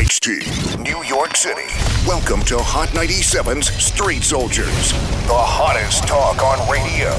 WHT, New York City. Welcome to Hot 97's Street Soldiers, the hottest talk on radio.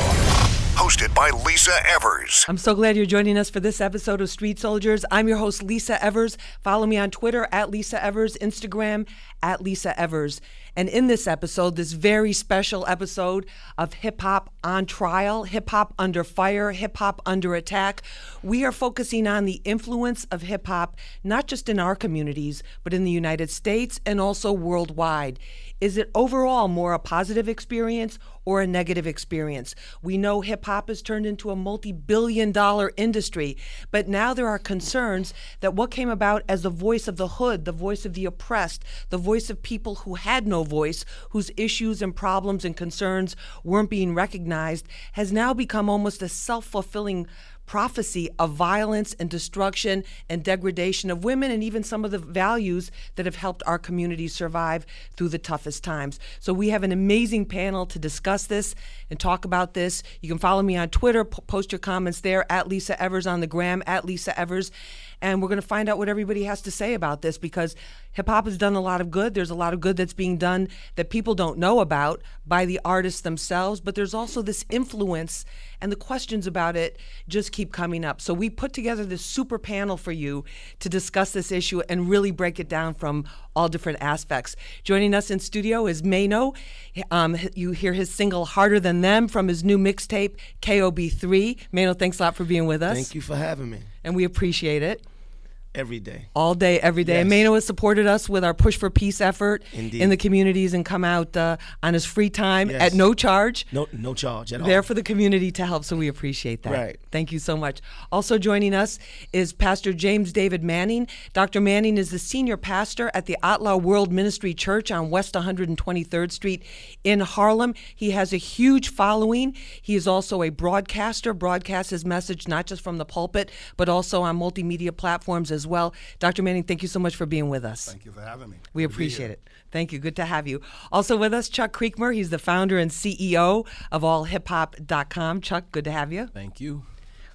Hosted by Lisa Evers. I'm so glad you're joining us for this episode of Street Soldiers. I'm your host, Lisa Evers. Follow me on Twitter at Lisa Evers, Instagram at Lisa Evers. And in this episode, this very special episode of Hip Hop on Trial, Hip Hop Under Fire, Hip Hop Under Attack, we are focusing on the influence of hip hop, not just in our communities, but in the United States and also worldwide. Is it overall more a positive experience or a negative experience? We know hip hop has turned into a multi billion dollar industry, but now there are concerns that what came about as the voice of the hood, the voice of the oppressed, the voice of people who had no voice, whose issues and problems and concerns weren't being recognized, has now become almost a self fulfilling prophecy of violence and destruction and degradation of women and even some of the values that have helped our community survive through the toughest times. So we have an amazing panel to discuss this and talk about this. You can follow me on Twitter, post your comments there at Lisa Evers on the gram at Lisa Evers and we're going to find out what everybody has to say about this because hip hop has done a lot of good. There's a lot of good that's being done that people don't know about by the artists themselves, but there's also this influence and the questions about it just keep coming up. So we put together this super panel for you to discuss this issue and really break it down from all different aspects. Joining us in studio is Maino. Um, you hear his single "Harder Than Them" from his new mixtape KOB3. Maino, thanks a lot for being with us. Thank you for having me. And we appreciate it every day. All day, every day. Yes. Maino has supported us with our Push for Peace effort Indeed. in the communities and come out uh, on his free time yes. at no charge. No, no charge at all. There for the community to help, so we appreciate that. Right. Thank you so much. Also joining us is Pastor James David Manning. Dr. Manning is the senior pastor at the ATLAH World Ministry Church on West 123rd Street in Harlem. He has a huge following. He is also a broadcaster, broadcasts his message not just from the pulpit, but also on multimedia platforms as as well. Dr. Manning, thank you so much for being with us. Thank you for having me. We Good appreciate it. Thank you. Good to have you. Also with us, Chuck Creekmur. He's the founder and CEO of allhiphop.com. Chuck, good to have you. Thank you.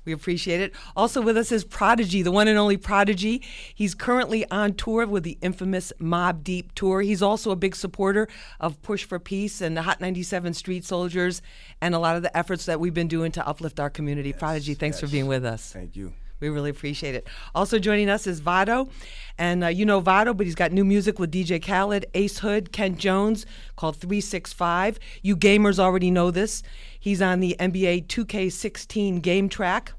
We appreciate it. Also with us is Prodigy, the one and only Prodigy. He's currently on tour with the infamous Mobb Deep tour. He's also a big supporter of Push for Peace and the Hot 97 Street Soldiers and a lot of the efforts that we've been doing to uplift our community. Yes, Prodigy, thanks yes. for being with us. Thank you. We really appreciate it. Also joining us is Vado, and uh, you know Vado, but he's got new music with DJ Khaled, Ace Hood, Kent Jones called 365. You gamers already know this. He's on the NBA 2K16 game track,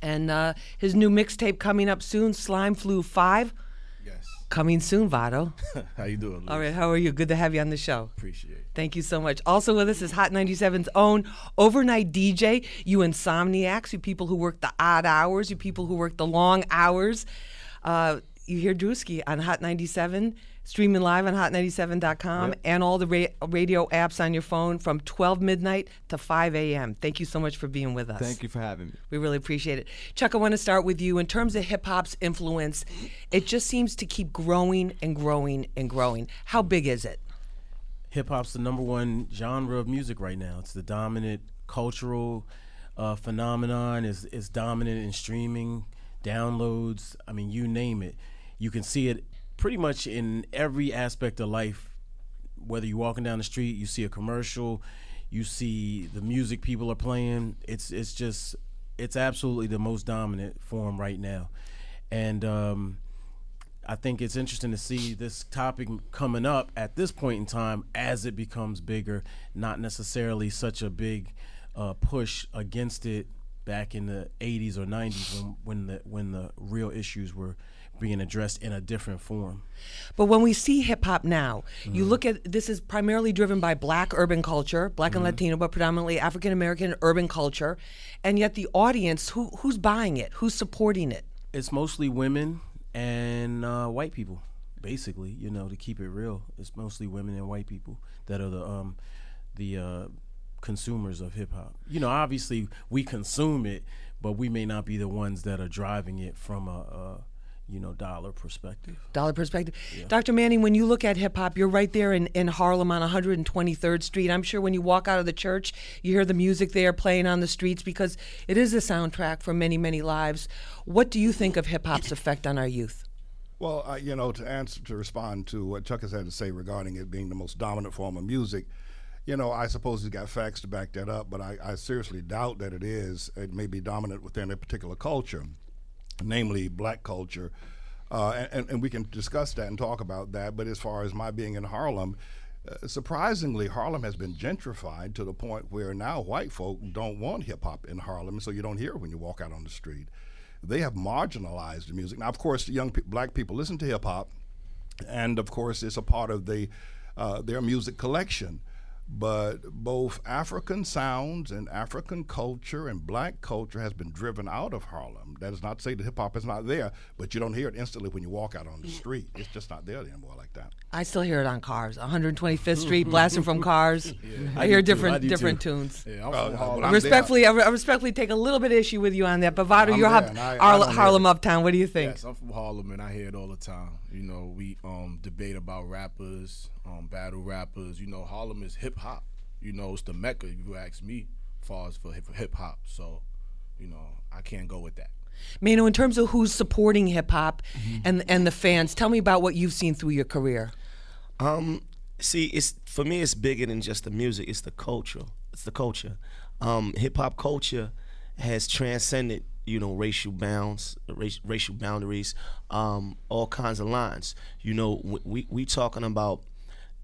and uh, his new mixtape coming up soon, Slime Flu 5. Coming soon, Vado. how you doing? All right, how are you? Good to have you on the show. Appreciate it. Thank you so much. Also with us is Hot 97's own overnight DJ, you insomniacs, you people who work the odd hours, you people who work the long hours. Uh, you hear Drewski on Hot 97, streaming live on hot97.com yep. and all the ra- radio apps on your phone from 12 midnight to 5 a.m. Thank you so much for being with us. Thank you for having me. We really appreciate it. Chuck, I want to start with you. In terms of hip hop's influence, it just seems to keep growing and growing and growing. How big is it? hip hop's the number one genre of music right now. It's the dominant cultural uh, phenomenon. is is dominant in streaming, downloads. I mean, you name it. You can see it pretty much in every aspect of life. Whether you're walking down the street, you see a commercial, you see the music people are playing. It's it's just it's absolutely the most dominant form right now, and um, I think it's interesting to see this topic coming up at this point in time as it becomes bigger, not necessarily such a big uh, push against it back in the 80s or 90s when, when the when the real issues were being addressed in a different form. But when we see hip hop now, mm-hmm. you look at this is primarily driven by black urban culture, black mm-hmm. and Latino, but predominantly African American urban culture, and yet the audience who who's buying it, who's supporting it? It's mostly women and uh, white people. Basically, you know, to keep it real, it's mostly women and white people that are the um, the uh, consumers of hip hop. You know, obviously we consume it, but we may not be the ones that are driving it from a, a you know, dollar perspective. Dollar perspective. Yeah. Dr. Manning, when you look at hip hop, you're right there in, in Harlem on 123rd Street. I'm sure when you walk out of the church, you hear the music there playing on the streets because it is a soundtrack for many, many lives. What do you think of hip hop's effect on our youth? Well, uh, you know, to answer, to respond to what Chuck has had to say regarding it being the most dominant form of music, you know, I suppose he's got facts to back that up, but I, I seriously doubt that it is. It may be dominant within a particular culture, namely black culture. Uh, and, and we can discuss that and talk about that. But as far as my being in Harlem, uh, surprisingly, Harlem has been gentrified to the point where now white folk don't want hip hop in Harlem, so you don't hear it when you walk out on the street. They have marginalized the music. Now, of course, young pe- black people listen to hip hop, and of course, it's a part of the uh, their music collection but both African sounds and African culture and black culture has been driven out of Harlem. That is not to say that hip hop is not there, but you don't hear it instantly when you walk out on the street. It's just not there anymore like that. I still hear it on cars, 125th Street, blasting from cars. I hear different different tunes. Yeah, I'm Uh, from Harlem. I'm respectfully, I, I respectfully take a little bit of issue with you on that. But Vado, I'm you're there, Har- I- I Harlem, don't hear Harlem it. Uptown. What do you think? Yes, I'm from Harlem and I hear it all the time. You know, we um, debate about rappers, um, battle rappers. You know, Harlem is hip hop. You know, it's the mecca. If you ask me, as far as for hip hop. So, you know, I can't go with that. Maino, in terms of who's supporting hip hop Mm-hmm. and and the fans, tell me about what you've seen through your career. Um, see, it's for me, it's bigger than just the music. It's the culture. It's the culture. Um, Hip hop culture has transcended, you know, racial bounds, race, racial boundaries, um, all kinds of lines. You know, we we talking about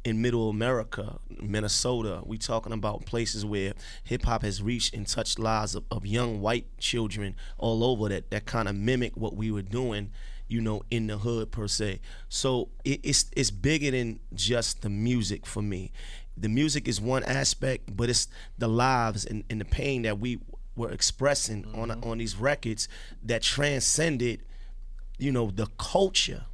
in Middle America, Minnesota, we talking about places where hip hop has reached and touched lives of, of young white children all over that that kind of mimic what we were doing, you know, in the hood per se. So it, it's it's bigger than just the music for me. The music is one aspect, but it's the lives and, and the pain that we were expressing on mm-hmm. on these records that transcended, you know, the culture.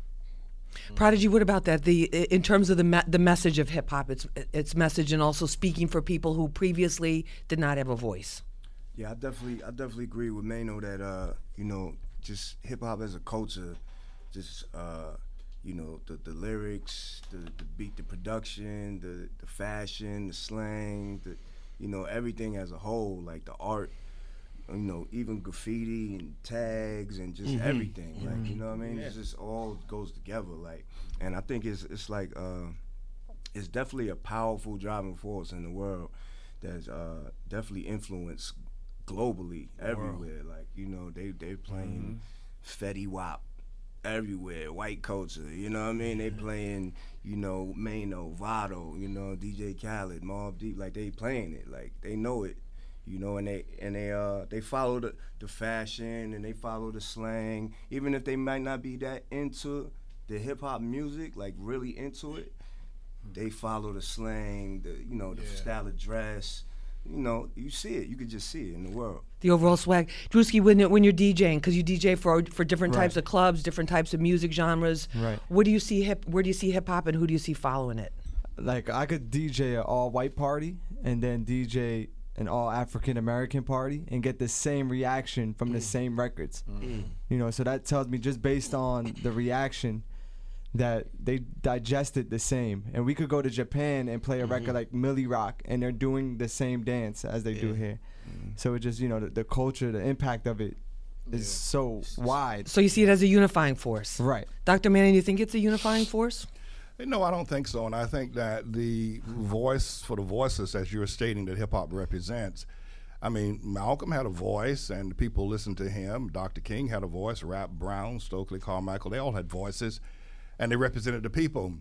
Prodigy, what about that? The in terms of the me- the message of hip hop, its its message, and also speaking for people who previously did not have a voice. Yeah, I definitely, I definitely agree with Maino that uh, you know, just hip hop as a culture, just uh, you know, the the lyrics, the the beat, the production, the the fashion, the slang, the you know, everything as a whole, like the art, you know, even graffiti and tags and just everything, like you know what I mean? It just all goes together, like, and I think it's it's like uh, it's definitely a powerful driving force in the world that's uh, definitely influenced globally everywhere. Like you know, they they playing Fetty Wap everywhere, white culture. You know what I mean? They playing you know Maino, Vado, you know DJ Khaled, Mobb Deep. Like they playing it, like they know it. You know, and they and they uh they follow the, the fashion and they follow the slang, even if they might not be that into the hip hop music, like really into it they follow the slang, the you know the style of dress. You know, you see it. You could just see it in the world. The overall swag, Drewski, when when you're DJing, because you DJ for for different types of clubs, different types of music genres. Right. What do you see hip? Where do you see hip hop, and who do you see following it? like I could DJ an all white party and then DJ an all African American party and get the same reaction from the mm. same records. Mm. Mm. You know, so that tells me just based on the reaction that they digested the same. And we could go to Japan and play a record mm-hmm. like Milly Rock and they're doing the same dance as they do here. Mm-hmm. So it just, you know, the, the culture, the impact of it is so wide. So you see it as a unifying force, Right. Dr. Manning? You think it's a unifying force? No, I don't think so. And I think that the voice for the voices, as you're stating, that hip hop represents. I mean, Malcolm had a voice, and people listened to him. Dr. King had a voice. Rap Brown, Stokely Carmichael, they all had voices, and they represented the people.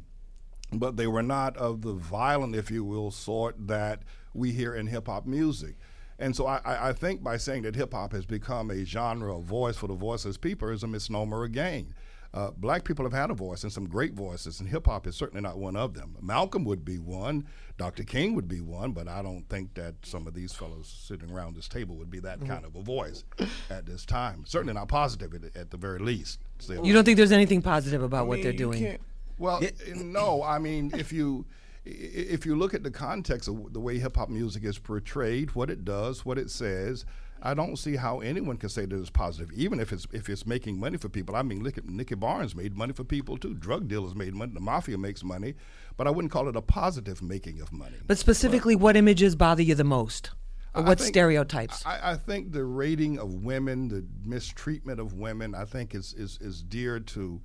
But they were not of the violent, if you will, sort that we hear in hip hop music. And so I, I- think by saying that hip hop has become a genre, a voice for the voiceless people, is a misnomer again. Uh, black people have had a voice and some great voices, and hip hop is certainly not one of them. Malcolm would be one, Dr. King would be one, but I don't think that some of these fellows sitting around this table would be that kind of a voice at this time. Certainly not positive at, at the very least. So- You don't think there's anything positive about what I they're doing? well, no. I mean, if you if you look at the context of the way hip hop music is portrayed, what it does, what it says, I don't see how anyone can say that it's positive, even if it's if it's making money for people. I mean, look at Nicky Barnes made money for people too. Drug dealers made money. The mafia makes money, but I wouldn't call it a positive making of money. But specifically, what images bother you the most? Or I what think- stereotypes? I, I think the rating of women, the mistreatment of women, I think is is, is dear to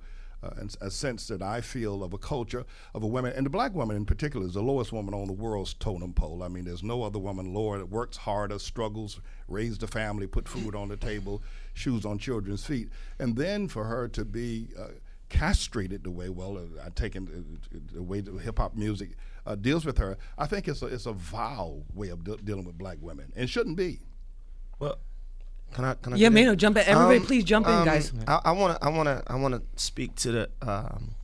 a sense that I feel of a culture of a woman, and the black woman in particular is the lowest woman on the world's totem pole. I mean, there's no other woman lower that works harder, struggles, raised a family, put food on the table, shoes on children's feet, and then for her to be uh, castrated the way, well, uh, I take in uh, the way hip hop music uh, deals with her, I think it's a, it's a vile way of de- dealing with black women, and shouldn't be. Well, can I? Can I yeah, in? Maino, jump in. Everybody, Um, please jump in, um, guys. I want to, I want to, I want to speak to the, um,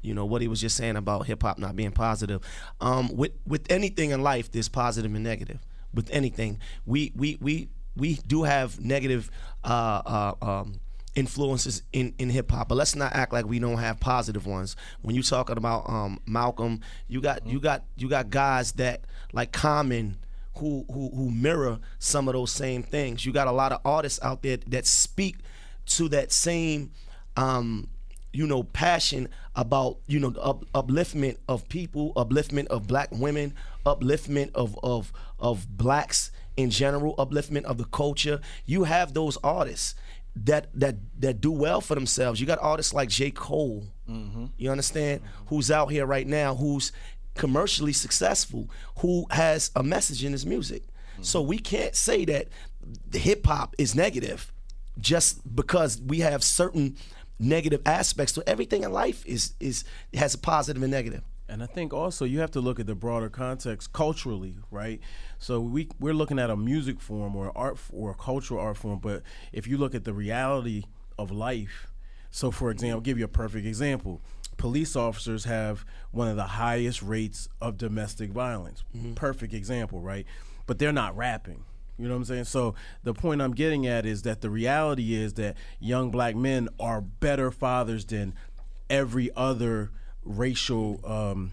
you know, what he was just saying about hip hop not being positive. Um, with with anything in life, there's positive and negative. With anything, we we we we do have negative uh, uh, um, influences in, in hip hop, but let's not act like we don't have positive ones. When you talking about um, Malcolm, you got you got you got guys that like Common who who who mirror some of those same things. You got a lot of artists out there that speak to that same um you know passion about you know the up, upliftment of people, upliftment of black women, upliftment of of of blacks in general, upliftment of the culture. You have those artists that that that do well for themselves. You got artists like J. Cole. You understand? Who's out here right now? Who's commercially successful? Who has a message in his music? So we can't say that hip hop is negative just because we have certain negative aspects to everything in life is is has a positive and negative. And I think also you have to look at the broader context culturally, right? So we we're looking at a music form or art or a cultural art form, but if you look at the reality of life, so for example, I'll give you a perfect example. Police officers have one of the highest rates of domestic violence. Perfect example, right? But they're not rapping. You know what I'm saying? So the point I'm getting at is that the reality is that young black men are better fathers than every other racial um,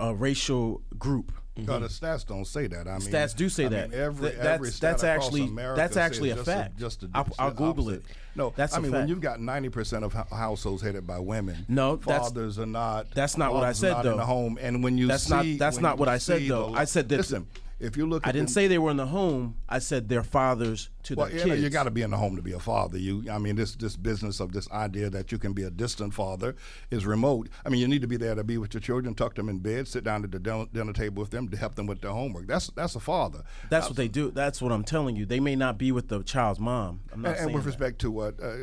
uh, racial group. Mm-hmm. No, the stats don't say that. I mean, Stats do say I that. Mean, every, Th- every that's- stat that's actually- that's actually a just fact. just the, I'll- I'll Google it. No, That's I a mean when you've got ninety percent of hou- households headed by women, No, that's- fathers are not. that's not what I said, not in though. the home, and when you That's see, not- that's not what I said, though. the- I said that- Listen, if you look, at I didn't the, say they were in the home. I said they're fathers to Well, their you, know, you got to be in the home to be a father. You, I mean, this this business of this idea that you can be a distant father is remote. I mean, you need to be there to be with your children, tuck them in bed, sit down at the din- dinner table with them to help them with their homework. That's that's a father. That's what they do. That's what I'm telling you. They may not be with the child's mom. I'm not And, and with that. respect to what uh,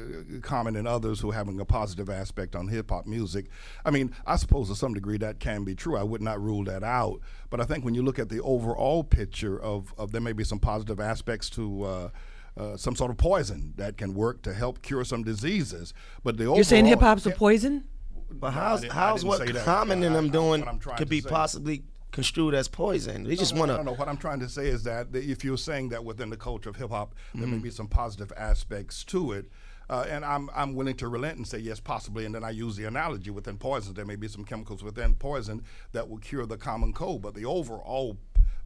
Common and others who are having a positive aspect on hip hop music, I mean, I suppose to some degree that can be true. I would not rule that out. But I think when you look at the overall picture of, of there may be some positive aspects to uh, uh, some sort of poison that can work to help cure some diseases. But the You're saying hip hop's a poison? But how's didn't- how's what. Common and I- them doing what I'm trying could be say- possibly construed as poison? They just no, want no, to. no, no. What I'm trying to say is that if you're saying that within the culture of hip hop, there Mm-hmm. may be some positive aspects to it. Uh, and I'm I'm willing to relent and say yes, possibly. And then I use the analogy within poison. There may be some chemicals within poison that will cure the common cold, but the overall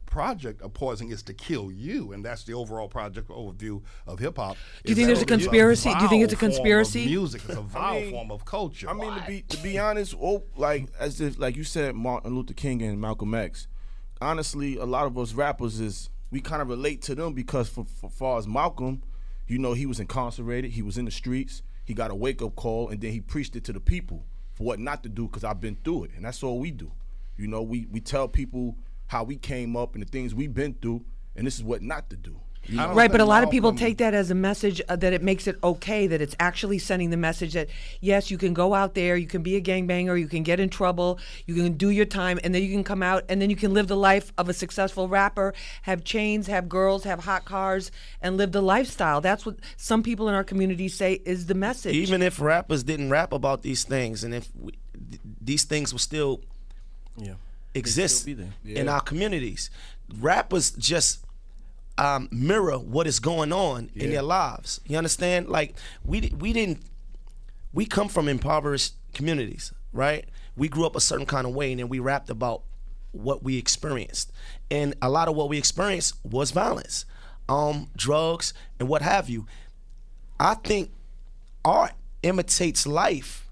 project of poison is to kill you, and that's the overall project overview of hip hop. Do you think there's a it's conspiracy? Do you think it's a vile form of conspiracy? music is a vile mean- form of culture. I mean, to be to be honest, oh, like as if like you said, Martin Luther King and Malcolm X. Honestly, a lot of us rappers is we kind of relate to them because for, for far as Malcolm, you know, he was incarcerated, he was in the streets, he got a wake up call, and then he preached it to the people for what not to do because I've been through it, and that's all we do. You know, we we tell people how we came up and the things we've been through, and this is what not to do. You know? Right, but a lot of people take that as a message uh, that it makes it okay, that it's actually sending the message that, yes, you can go out there, you can be a gangbanger, you can get in trouble, you can do your time, and then you can come out and then you can live the life of a successful rapper, have chains, have girls, have hot cars, and live the lifestyle. That's what some people in our community say is the message. Even if rappers didn't rap about these things, and if we, th- these things were still yeah. Exist be there. in our communities, rappers just um, mirror what is going on in their lives. You understand? Like we we didn't we come from impoverished communities, right? We grew up a certain kind of way, and then we rapped about what we experienced, and a lot of what we experienced was violence, um, drugs, and what have you. I think art imitates life.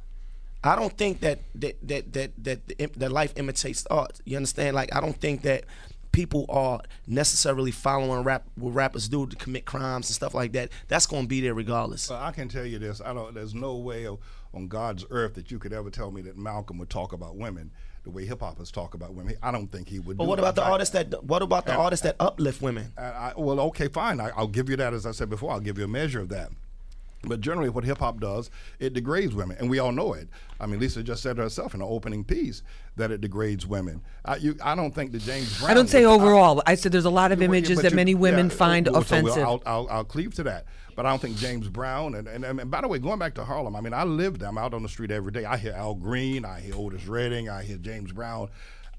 I don't think that that that that that, that life imitates art. You understand? Like I don't think that people are necessarily following rap what rappers do to commit crimes and stuff like that. That's going to be there regardless. Well, I can tell you this: I don't. There's no way of on God's earth that you could ever tell me that Malcolm would talk about women the way hip hopers talk about women. I don't think he would. But do what about the artists that? What about the And- artists that uplift women? I, I, well, okay, fine. I, I'll give you that. As I said before, I'll give you a measure of that. But generally, what hip hop does, it degrades women, and we all know it. I mean, Lisa just said herself in the opening piece that it degrades women. I, you, I don't think that James Brown. I don't say overall. I said there's a lot of Well, images that you- many women yeah, find well, so we'll- offensive. I'll, I'll, I'll cleave to that. But I don't think James Brown and, and, and by the way, going back to Harlem, I mean, I live there. I'm out on the street every day. I hear Al Green, I hear Otis Redding, I hear James Brown.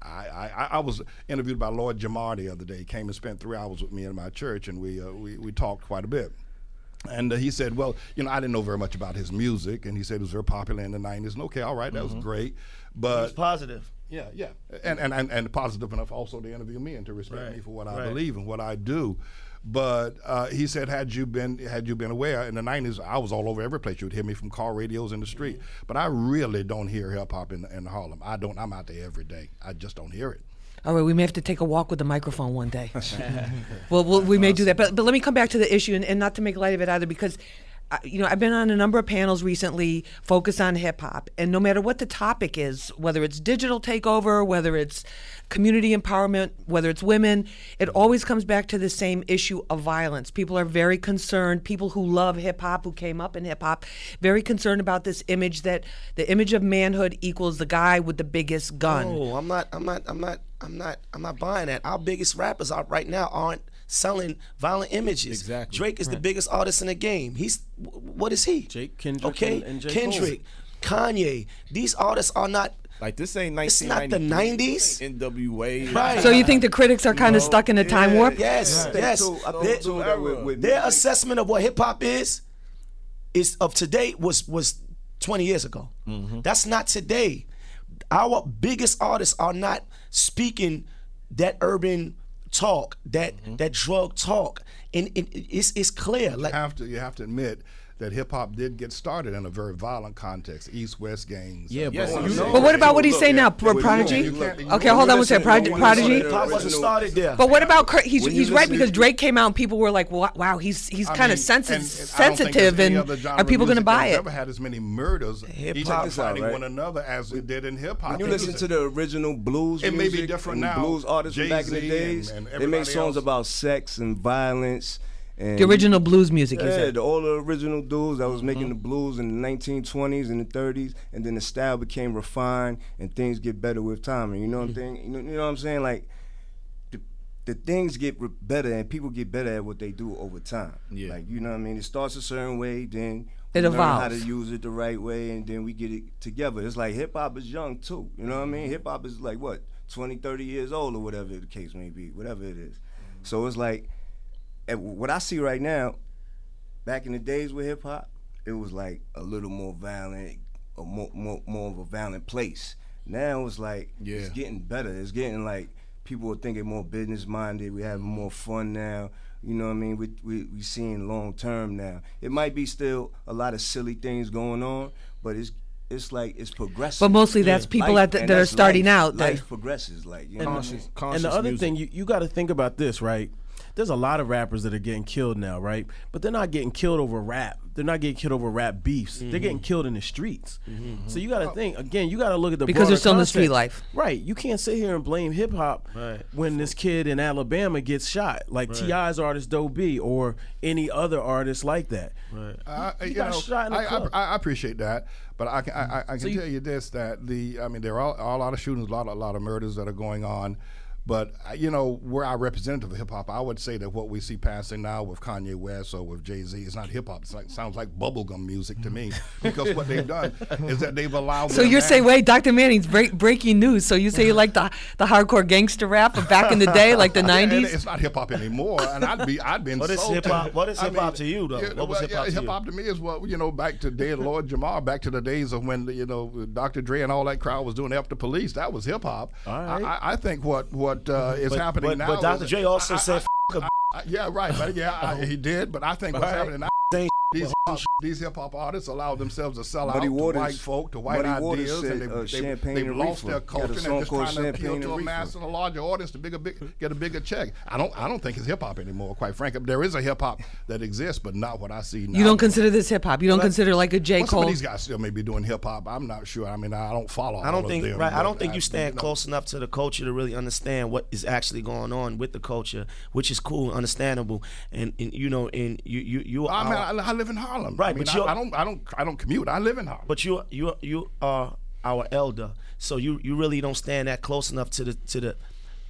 I, I, I was interviewed by Lord Jamar the other day. He came and spent three hours with me in my church, and we uh, we, we talked quite a bit. And uh, he said, well, you know, I didn't know very much about his music, and he said it was very popular in the '90s. And okay, all right, that was great, but It's positive. yeah, yeah, and and and, and positive enough also to interview me and to respect Right, me for what I right. believe and what I do. But uh, he said, had you been had you been aware in the '90s, I was all over every place. You'd hear me from car radios in the street. But I really don't hear hip hop in, in Harlem. I don't. I'm out there every day. I just don't hear it. All right, we may have to take a walk with the microphone one day. well, we'll, we may do that. But, but let me come back to the issue, and, and not to make light of it either, because, uh, you know, I've been on a number of panels recently focused on hip hop. And no matter what the topic is, whether it's digital takeover, whether it's community empowerment, whether it's women, it always comes back to the same issue of violence. People are very concerned, people who love hip hop, who came up in hip hop, very concerned about this image that the image of manhood equals the guy with the biggest gun. Oh, I'm not. I'm not. I'm not. I'm not. I'm not buying that. Our biggest rappers out right now aren't selling violent images. Exactly. Drake is the biggest artist in the game. He's what is he? Jake, Kendrick, Okay, and- and J. Kendrick, Kanye. These artists are not. Like this ain't It's not the 90s. NWA. Right. So you think the critics are kind of stuck in a time yeah, warp? Yes, I yes. think too- I Their- think with- with their assessment of what hip hop is is of today was was 20 years ago. Mm-hmm. That's not today. Our biggest artists are not speaking that urban talk, that Mm-hmm. that drug talk, and, and it's it's clear. Like have to you have to admit that hip hop did get started in a very violent context, East West gangs. Yeah, Yes, but you know. But what about what he's Look, saying now, yeah, Pro- when you- Prodigy? you look- Okay, hold on one second. Prod- when Prodigy. hip hop wasn't started there. But what about Cur- he's he's right because Drake came out and people were like, "Wow, wow he's he's kind of sensi- and- and I don't think sensitive, and are people going to music buy that's it?" Never had as many murders, Hip each hop. fighting one another as it did in hip hop. When you listen to the original blues It may be music different now. blues artists from back in the Jay-Z days, and- and they everybody make songs about sex and violence. And The original blues music, yeah, said. the, all the original dudes that was making mm-hmm. the blues in the 1920s and the 30s, and then the style became refined, and things get better with time. And you know what I'm mm-hmm. saying? You know, you know what I'm saying? Like the, the things get re- better, and people get better at what they do over time. Yeah. Like you know what I mean? It starts a certain way, then we It learn how to use it the right way, and then we get it together. It's like hip hop is young too. You know what I mean? Hip hop is like what 20, 30 years old or whatever the case may be, whatever it is. Mm-hmm. So it's like, and what I see right now, back in the days with hip hop, it was like a little more violent, or more, more, more of a violent place. Now it's like yeah. it's getting better. It's getting like people are thinking more business minded. We having mm-hmm. more fun now. You know what I mean? We we we seeing long term now. It might be still a lot of silly things going on, but it's it's like it's progressive. But mostly that's people Life- at the, that are starting life. out. that- Life progresses, like you know. what Conscious, and the other music. thing you, you got to think about this right there's a lot of rappers that are getting killed now right? But they're not getting killed over rap. They're not getting killed over rap beefs. They're mm-hmm. getting killed in the streets. Mm-hmm. So you got to think again you got to look at the Because they're broader still in the street life. right. You can't sit here and blame hip-hop Right. when this kid in alabama gets shot like ti's artist doe b or any other artist like that. Right. I, You you got know, shot in the I, club. I, I appreciate that, but I can, I, I- I can you- tell you this: that the, I mean, there are, are a lot of shootings, a lot, a lot of murders that are going on. But uh, you know, we're our representative of hip hop. I would say that what we see passing now with Kanye West or with Jay Z is not hip hop. It like, sounds like bubblegum music to me because what they've done is that they've allowed. so you're saying, wait, Dr. Manning's break, breaking news. So you say you like the the hardcore gangster rap of back in the day, like the Yeah, '90s? It's not hip hop anymore, and I'd be I'd been. What is hip-hop- what is hip-hop mean, to you, though? yeah, What was hip-hop to yeah, you? Hip-hop to me is what you know back to dead Lord Jamar, back to the days of when you know Dr. Dre and all that crowd was doing after police. That was hip hop. right. I, I, I think what what uh, is But- happening but- now. but Dr. J also I- said, I- I- yeah, right. But yeah, he did. But I think what's Right. happening now. Same these these hip hop artists allow themselves to sell Muddy out Waters- to white folk, to white Muddy Waters ideas, said, and they've, uh, they've, they've and lost Reefer. their Got a culture and they're song just trying to appeal Champagne to a mass and a larger audience to bigger, big, get a bigger check. I don't I don't think it's hip hop anymore. Quite frankly, there is a hip hop that exists, but not what I see now. You don't consider this hip hop. You don't consider like a J Well, some of Cole. these guys still may be doing hip hop. I'm not sure. I mean, I don't follow. I don't of think them, right. I don't think you stand know. close enough to the culture to really understand what is actually going on with the culture, which is cool, understandable, and, and you know, and you you you I I, I live in Harlem. Right, I mean, but I, I don't, I don't, I don't commute. I live in Harlem. but you you you are our elder, so you you really don't stand that close enough to the to the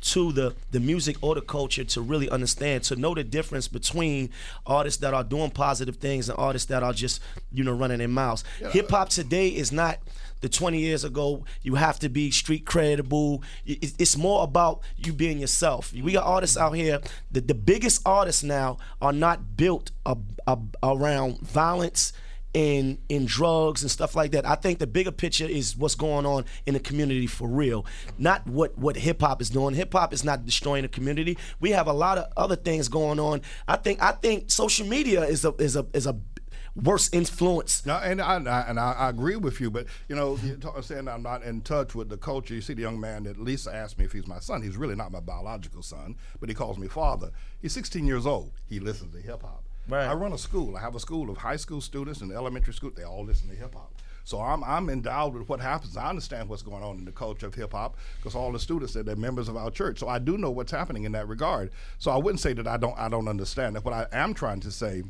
to the the music or the culture to really understand to know the difference between artists that are doing positive things and artists that are just you know running their mouths. Hip hop today is not the 20 years ago you have to be street credible It- it- it's more about you being yourself we got artists out here the, the biggest artists now are not built ab- ab- around violence in in drugs and stuff like that. I think the bigger picture is what's going on in the community for real, not what what hip hop is doing. Hip hop is not destroying the community. We have a lot of other things going on. I think I think social media is a is a is a worse influence. No, and I, I and I, I agree with you, but you know, you're ta- saying I'm not in touch with the culture. You see, the young man that Lisa asked me if he's my son. He's really not my biological son, but he calls me father. He's 16 years old. He listens to hip hop. Right. I run a school. I have a school of high school students and elementary school. They all listen to hip hop. So I'm I'm endowed with what happens. I understand what's going on in the culture of hip hop because all the students said they're members of our church. So I do know what's happening in that regard. So I wouldn't say that I don't I don't understand that. What I am trying to say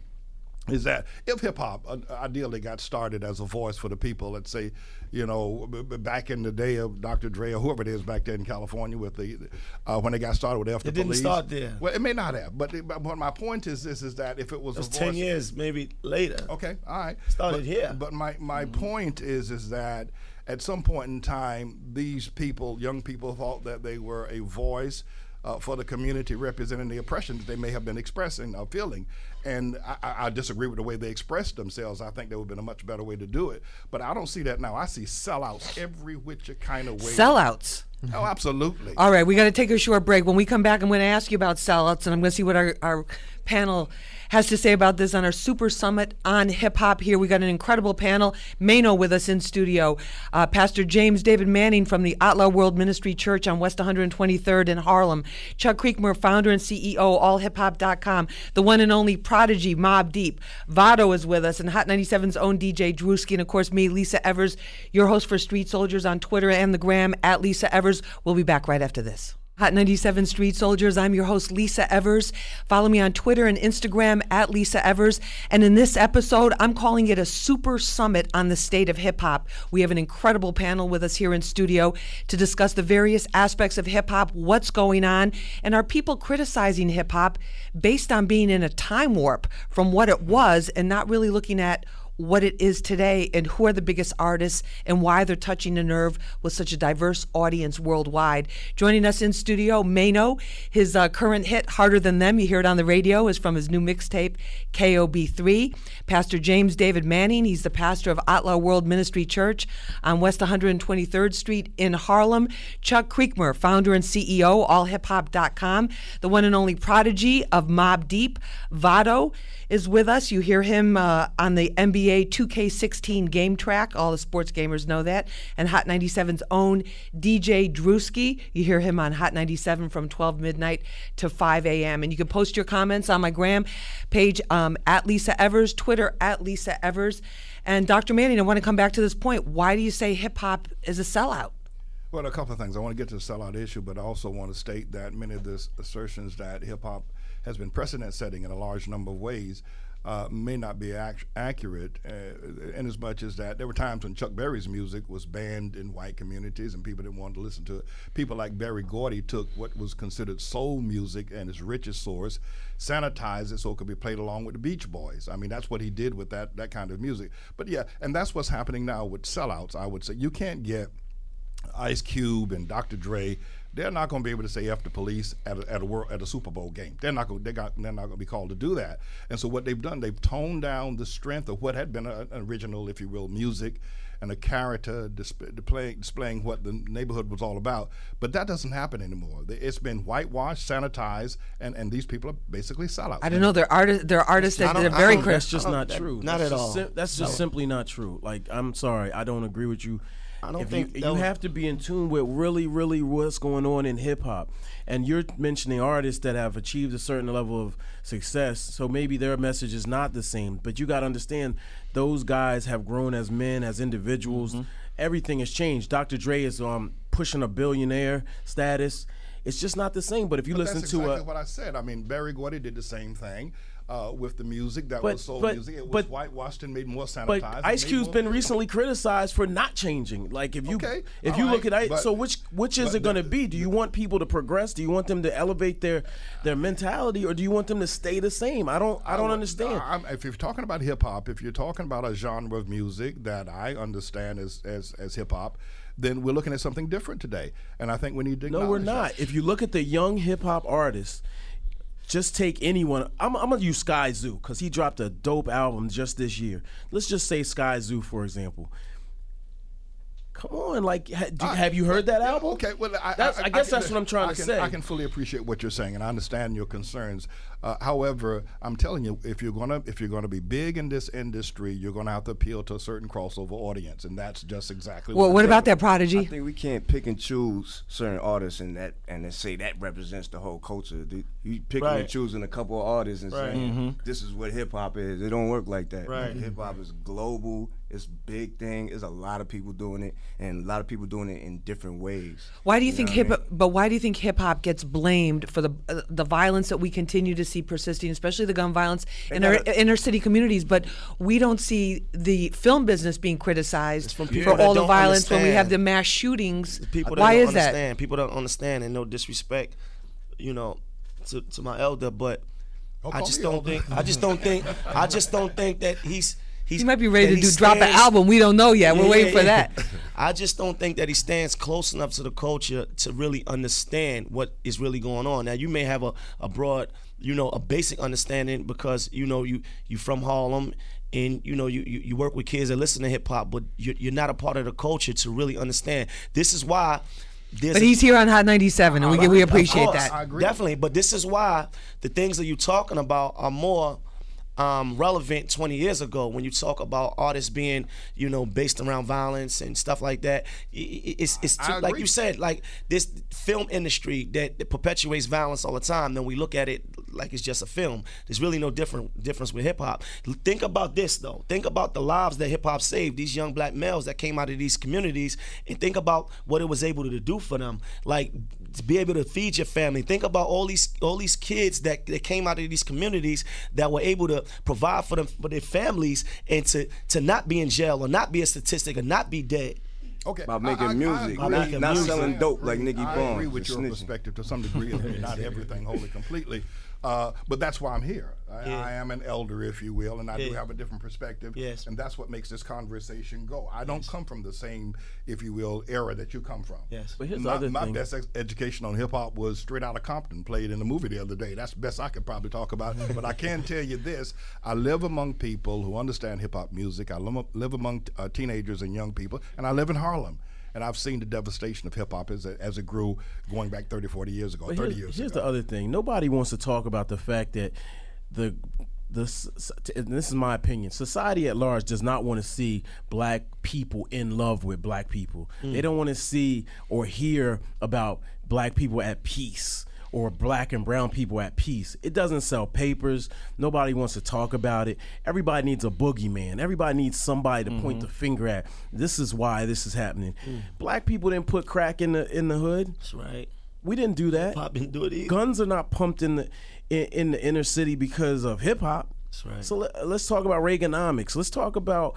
is that if hip hop uh, ideally got started as a voice for the people, let's say, you know, back in the day of Dr. Dre or whoever it is back there in California with the uh, when they got started with After It didn't Police. start there. Well, it may not have, but, it, but my point is this: is that if it was, It was ten voice, years, maybe later. Okay, all right. Started but, here. But my, my point is is that at some point in time, these people, young people, thought that they were a voice uh, for the community representing the oppression that they may have been expressing or feeling. And I, I disagree with the way they expressed themselves. I think there would have been a much better way to do it. But I don't see that now. I see sellouts every which kind of way. Sellouts. Oh, absolutely. All right, we got to take a short break. When we come back, I'm going to ask you about sellouts, and I'm going to see what our, our panel has to say about this on our Super Summit on Hip Hop. Here, we got an incredible panel. Maino with us in studio, uh, Pastor James David Manning from the ATLAH World Ministry Church on West 123rd in Harlem, Chuck Creekmur, founder and CEO, AllHipHop.com, the one and only Prodigy, Mobb Deep. Vado is with us, and Hot 97's own DJ Drewski, and of course me, Lisa Evers, your host for Street Soldiers on Twitter and the gram at Lisa Evers. We'll be back right after this. Hot 97 Street Soldiers. I'm your host, Lisa Evers. Follow me on Twitter and Instagram at Lisa Evers. And in this episode, I'm calling it a super summit on the state of hip hop. We have an incredible panel with us here in studio to discuss the various aspects of hip hop, what's going on, and are people criticizing hip hop based on being in a time warp from what it was and not really looking at what it is today and who are the biggest artists and why they're touching a nerve with such a diverse audience worldwide. Joining us in studio, Maino. His uh, current hit, Harder Than Them, you hear it on the radio, is from his new mixtape, KOB3. Pastor James David Manning, he's the pastor of ATLAH World Ministry Church on West 123rd Street in Harlem. Chuck Creekmur, founder and CEO, allhiphop.com. The one and only prodigy of Mobb Deep, Vado, is with us. You hear him uh, on the NBA 2K16 game track. All the sports gamers know that. And Hot 97's own DJ Drewski. You hear him on Hot 97 from 12 midnight to 5 a.m. And you can post your comments on my gram page um, at Lisa Evers, Twitter at Lisa Evers. And Dr. Manning, I want to come back to this point. Why do you say hip hop is a sellout? Well, a couple of things. I want to get to the sellout issue, but I also want to state that many of the assertions that hip hop has been precedent setting in a large number of ways uh, may not be ac- accurate, uh, in as much as that there were times when Chuck Berry's music was banned in white communities and people didn't want to listen to it. People like Berry Gordy took what was considered soul music and its richest source, sanitized it so it could be played along with the Beach Boys. I mean, that's what he did with that that kind of music. But yeah, and that's what's happening now with sellouts. I would say you can't get Ice Cube and Dr. Dre, they're not going to be able to say "f the police" at a, at a world at a Super Bowl game. They're not going. They got. They're not going to be called to do that. And so what they've done, they've toned down the strength of what had been a- an original, if you will, music, and a character disp- displaying, displaying what the neighborhood was all about. But that doesn't happen anymore. It's been whitewashed, sanitized, and, and these people are basically sellouts. I don't know. There are artists. There are artists that I don't- they're very don't- critical. That's just don't- that- true. not That's at just all. sim- that's just simply not true. Like I'm sorry, I don't agree with you. I don't If think you, you was- have to be in tune with really, really what's going on in hip hop. And you're mentioning artists that have achieved a certain level of success, so maybe their message is not the same. But you got to understand, those guys have grown as men, as individuals. Mm-hmm. Everything has changed. Dr. Dre is um, pushing a billionaire status. It's just not the same. But if you But listen that's to exactly a what I said. I mean, Berry Gordy did the same thing uh, with the music that But- was soul but- music. It was but- whitewashed and made more sanitized. But Ice Cube's been recently criticized for not changing. Like if you Okay, if you look at Ice, so which which is it going to be? Do you want people to progress? Do you want them to elevate their their mentality, or do you want them to stay the same? I don't I don't would- understand. I'm, if you're talking about hip hop, if you're talking about a genre of music that I understand as as, as hip hop, then we're looking at something different today. And I think we need to. No, we're not. that. If you look at the young hip hop artists, just take anyone. I'm, I'm gonna use Skyzoo because he dropped a dope album just this year. Let's just say Skyzoo for example. Come on, like, ha, do, have you heard that album? Okay, well, I, That's- I guess can- that's what I'm trying I to can- say. I can fully appreciate what you're saying, and I understand your concerns. Uh, however, I'm telling you, if you're gonna if you're gonna be big in this industry, you're gonna have to appeal to a certain crossover audience, and that's just exactly. Well, what we're about that, Prodigy? I think we can't pick and choose certain artists and that and then say that represents the whole culture. The- You picking Right. and choosing a couple of artists and Right. saying this is what hip hop is. It don't work like that. Right. Hip hop is global. It's big thing. There's a lot of people doing it, and a lot of people doing it in different ways. Why do you know think what I hip? mean? But why do you think hip hop gets blamed for the uh, the violence that we continue to see persisting, especially the gun violence in our gotta- inner city communities? But we don't see the film business being criticized from for all the don't violence when we have the mass shootings. People that Why don't is that? understand. People don't understand and no disrespect, you know, to, to my elder, but Oh, I just don't elder. think I just don't think I just don't think that he's he's He might be ready to he do drop an album. We don't know yet. We're waiting yeah, for yeah. that. I just don't think that he stands close enough to the culture to really understand what is really going on. Now you may have a, a broad, you know, a basic understanding because you know you you from Harlem and you know you, you, you work with kids that listen to hip hop, but you're, you're not a part of the culture to really understand. This is why. There's But a- he's here on Hot 97, and we, we appreciate course, that. I agree. Definitely, but this is why the things that you're talking about are more um, relevant 20 years ago when you talk about artists being, you know, based around violence and stuff like that. It's, it's too, like you said, like this film industry that, that perpetuates violence all the time. Then we look at it like it's just a film. There's really no different difference with hip hop. Think about this though. Think about the lives that hip hop saved. These young black males that came out of these communities, and think about what it was able to do for them. Like to be able to feed your family. Think about all these all these kids that, that came out of these communities that were able to provide for them for their families and to to not be in jail or not be a statistic or not be dead. Okay, About I- making I- I music, agree. not- not I selling dope like Nicky I agree with your snitching. perspective to some degree. Not everything wholly completely, uh, but that's why I'm here. I, Yeah. I am an elder, if you will, and I do have a different perspective. Yes. and that's what makes this conversation go. I don't come from the same, if you will, era that you come from. Yes. But here's the my, other my thing. best ex- education on hip hop was straight out of Compton, played in a movie the other day. That's the best I could probably talk about. but I can tell you this: I live among people who understand hip hop music. I live, live among uh, teenagers and young people, and I live in Harlem. And I've seen the devastation of hip hop as it, as it grew going back 30, 40 years ago, But 30 here's, years here's ago. the other thing. Nobody wants to talk about the fact that the the s- s- and this is my opinion. Society at large does not want to see black people in love with black people. They hmm. don't want to see or hear about black people at peace or black and brown people at peace. It doesn't sell papers. Nobody wants to talk about it. Everybody needs a boogeyman. Everybody needs somebody to point the mm-hmm. finger at. This is why this is happening. Mm. Black people didn't put crack in the in the hood. That's right. We didn't do that. Pop didn't do it either. Guns are not pumped in the in, in the inner city because of hip hop. That's right. So let, us talk about Reaganomics. Let's talk about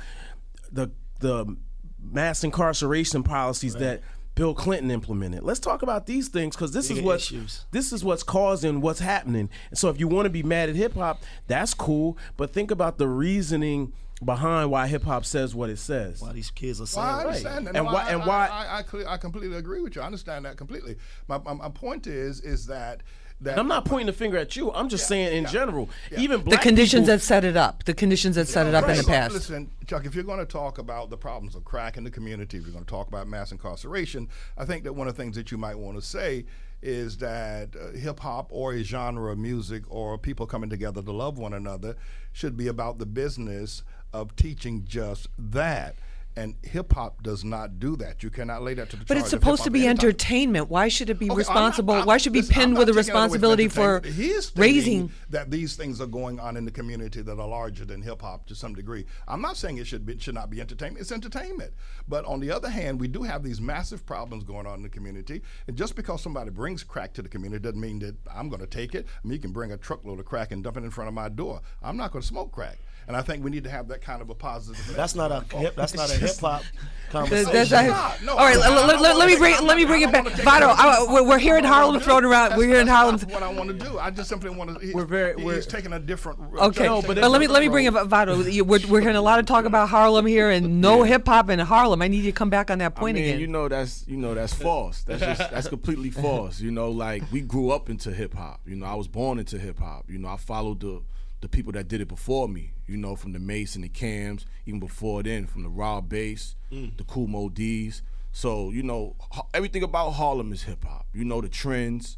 the the mass incarceration policies that Bill Clinton implemented. Let's talk about these things because this is what issues. this is what's causing what's happening. And so if you want to be mad at hip hop, that's cool. But think about the reasoning behind why hip hop says what it says. Why these kids are saying Well, I right. understand that. And No, why- I, and why- I, I, cle- I completely agree with you. I understand that completely. My, my, my point is, is that that I'm not pointing the finger at you. I'm just saying in yeah, general. yeah. Even The conditions people, that set it up. The conditions that set it up in the past. Listen, Chuck, if you're going to talk about the problems of crack in the community, if you're going to talk about mass incarceration, I think that one of the things that you might want to say is that uh, hip hop or a genre of music or people coming together to love one another should be about the business of teaching just that. And hip hop does not do that. You cannot lay that to the But it's supposed to be entertainment. Why should it be Okay, I'm not- responsible? I'm- Why should it be pinned with a taking it away from responsibility for entertainment. He is stating raising? that these things are going on in the community that are larger than hip hop to some degree. I'm not saying it should be should not be entertainment. It's entertainment. But on the other hand, we do have these massive problems going on in the community. And just because somebody brings crack to the community doesn't mean that I'm going to take it. I mean, you can bring a truckload of crack and dump it in front of my door. I'm not going to smoke crack. And I think we need to have that kind of a positive. That's not a oh. hip. That's not a hip hop Th- conversation. that's- it's I- not. No, all right, I- I- let, I let- let me bring let me bring it back. wanna Vado, that I, back. we're, we're here in That's what I Harlem wanna throwing around. We're here in Harlem. what I want to do. I just simply want to. We're very- He's we're- taking a different. Okay, No, but, but let me let me bring it, Vado. You- We're, we're hearing a lot of talk about Harlem here, and no hip hop in Harlem. I need you to come back on that point again. you know that's you know that's false. That's just that's completely false. You know, like we grew up into hip hop. You know, I was born into hip hop. You know, I followed the the people that did it before me. You know, from the Mase and the Cams, even before then, from the Raw Bass, the Kool Moe Dee's. So you know, everything about Harlem is hip hop. You know the trends.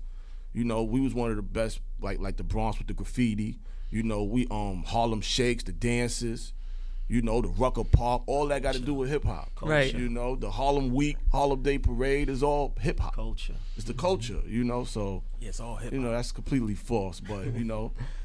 You know, we was one of the best, like like the Bronx with the graffiti. You know, we um Harlem Shakes, the dances. You know, the Rucker Park, all that got to do with hip hop. Right. You know, the Harlem Week, Harlem Day Parade is all hip hop. Culture. It's the culture, you know. So Yeah, it's all hip hop. you know that's completely false. But you know,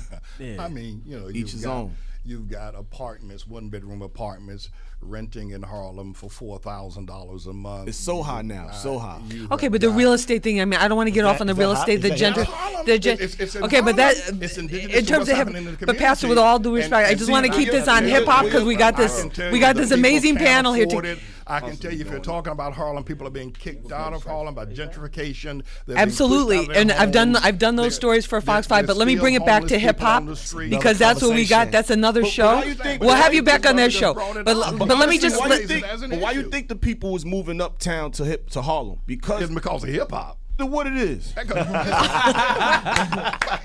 Yeah. I mean, you know, Each you've his got, own. You've got apartments, one bedroom apartments, renting in Harlem for four thousand dollars a month. It's so high now, so high. Okay, but the real estate thing. I mean, I don't want to get off on the real estate, the Is gender, the gen- It's- it's in Okay, but that It's indigenous in terms of hip, in the but Pastor, with all due And- respect, I just see, want to keep this on hip hop because we got this, we got this amazing panel here. afford To. I can tell you, if you're talking about Harlem, people are being kicked out of Harlem by gentrification. They're Absolutely, out of and I've done. I've done those They're- stories for they're- Fox Five. there's But let me bring it back to hip hop because that's what we got. That's another But show. why think- We'll have you you back on that show. brought it But up? But let me just why let, you think? But why you think the people was moving uptown to hip to Harlem? Because It's because of hip hop. the what it is.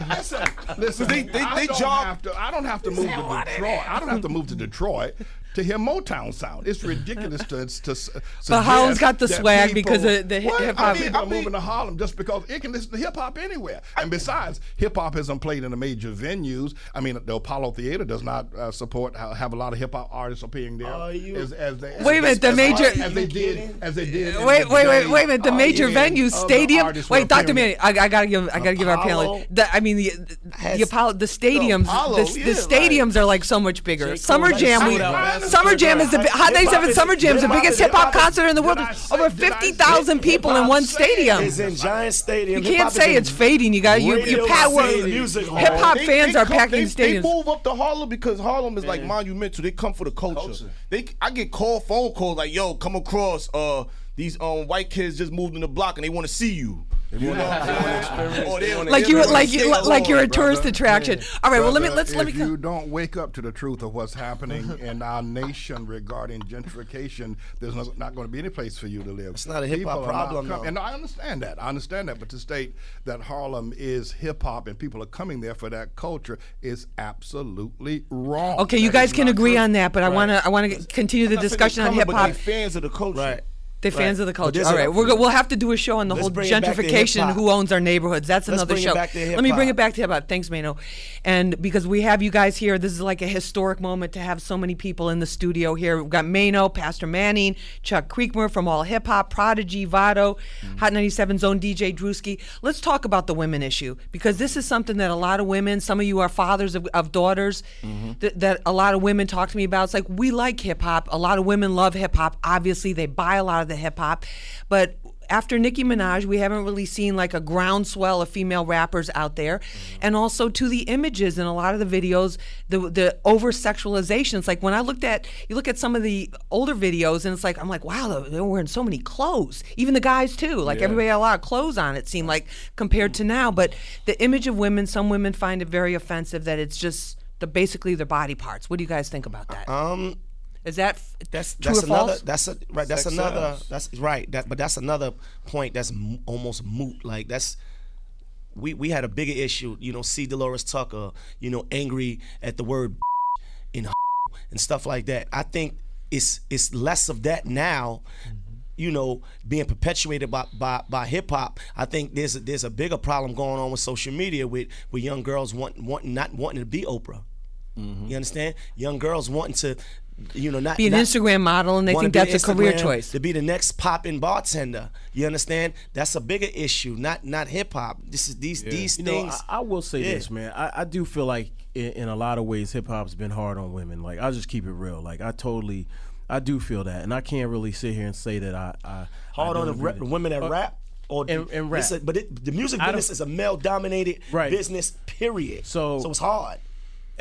listen, listen. They- they- I they don't job- have to. I don't have to move to Detroit. I don't have to move to Detroit to hear Motown sound. It's ridiculous to to. s- But Harlem's suggest got the swag people- because of the hip- What? hip-hop. I mean, I people are mean- moving to Harlem just because it can listen to hip hop anywhere. And besides, hip hop isn't played in the major venues. I mean, the Apollo Theater does not uh, support ha- have a lot of hip hop artists appearing there. Are you- as, as they, Wait a minute, the as- major- as they did as they did. in Wait, wait, wait, wait a minute. The major the venue, stadium. Wait, Doctor appearing Manny, I, I gotta give, I gotta give our panel. The, I mean, the the, has- Apollo, the stadiums, Apollo, the, yeah, the like- stadiums are like so much bigger. Summer Jam, we, Summer Jam is the Hot 97 Summer Jam is the biggest hip hop concert in the world. Did I say- Over did I say- 50,000 people in one stadium. It's in giant stadium. You can't say it's fading. You got you you pat Hip hop fans are packing stadiums. They move up to Harlem because Harlem is like monumental. They come for the culture. They, I get call phone calls like, "Yo, come across. Uh, these um white kids just moved in the block and they want to see you." You know, Or oh, wanna- like they you wanna like stay you like you're a along, tourist attraction. All right, well let me let's let me if co- you don't wake up to the truth of what's happening in our nation regarding gentrification, there's no, not going to be any place for you to live. It's not a hip-hop People are not problem, com- And I understand that. I understand that. But to state that Harlem is hip hop and people are coming there for that culture is absolutely wrong. Okay, you guys can agree true. on that, but I want to I want to continue the I'm not discussion on coming, hip but hop. fans of the culture. Right. They're fans Right. of the culture. All right, we're go, we'll have to do a show on the Let's whole bring it back to gentrification who owns our neighborhoods. That's Let's another show. Let me bring it back to hip hop. Thanks, Maino. And because we have you guys here, this is like a historic moment to have so many people in the studio here. We've got Maino, Pastor Manning, Chuck Creekmur from All Hip Hop, Prodigy, Vado, Mm. Hot 97's own DJ Drewski. Let's talk about the women issue because this is something that a lot of women, some of you are fathers of, of daughters, Mm-hmm. that, that a lot of women talk to me about. It's like we like hip hop. A lot of women love hip hop. Obviously, they buy a lot of the hip hop, but after Nicki Minaj, we haven't really seen like a groundswell of female rappers out there, and also to the images in a lot of the videos, the the over sexualization. It's like when I looked at you look at some of the older videos, and it's like I'm like, wow, they're wearing so many clothes. Even the guys too. Like everybody had a lot of clothes on. It seemed like compared to now, but the image of women, some women find it very offensive that it's just the basically their body parts. What do you guys think about that? Um, Is that that's true that's or another false? that's a, right that's Sex another sells. that's right that but that's another point that's m- almost moot like that's we we had a bigger issue. You know, C. Delores Tucker, you know, angry at the word in and stuff like that. I think it's it's less of that now. Mm-hmm. You know, being perpetuated by by, by hip hop. I think there's a, there's a bigger problem going on with social media with with young girls wanting wanting not wanting to be Oprah. Mm-hmm. You understand? Young girls wanting to, you know, not Be an not- Instagram model, and they think that's a career choice. To be the next popping bartender. You understand? That's a bigger issue, not not hip hop. This is these these You know, things. I, I will say Yeah. this, man. I, I do feel like in, in a lot of ways, hip hop's been hard on women. Like I'll just keep it real. Like I totally, I do feel that, and I can't really sit here and say that I, I hard I on the don't agree rap, that- women that Uh, rap or and- and rap. a- but it, the music business is a male dominated Right. business. Period. So- so it's hard.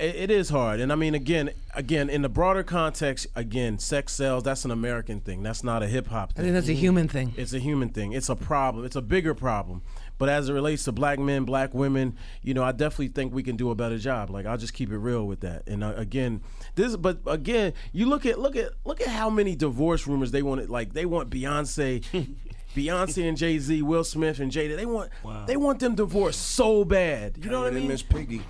It, it is hard and i mean again again in the broader context again sex sells that's an american thing that's not a hip-hop thing. I think that's a human thing. it's a human thing it's a problem it's a bigger problem but as it relates to black men black women you know i definitely think we can do a better job like i'll just keep it real with that and uh, again this but again you look at look at look at how many divorce rumors they want like they want beyonce Beyonce and Jay Z, Will Smith and Jada, they want they want them divorced so bad. You know what I mean? Miss Piggy.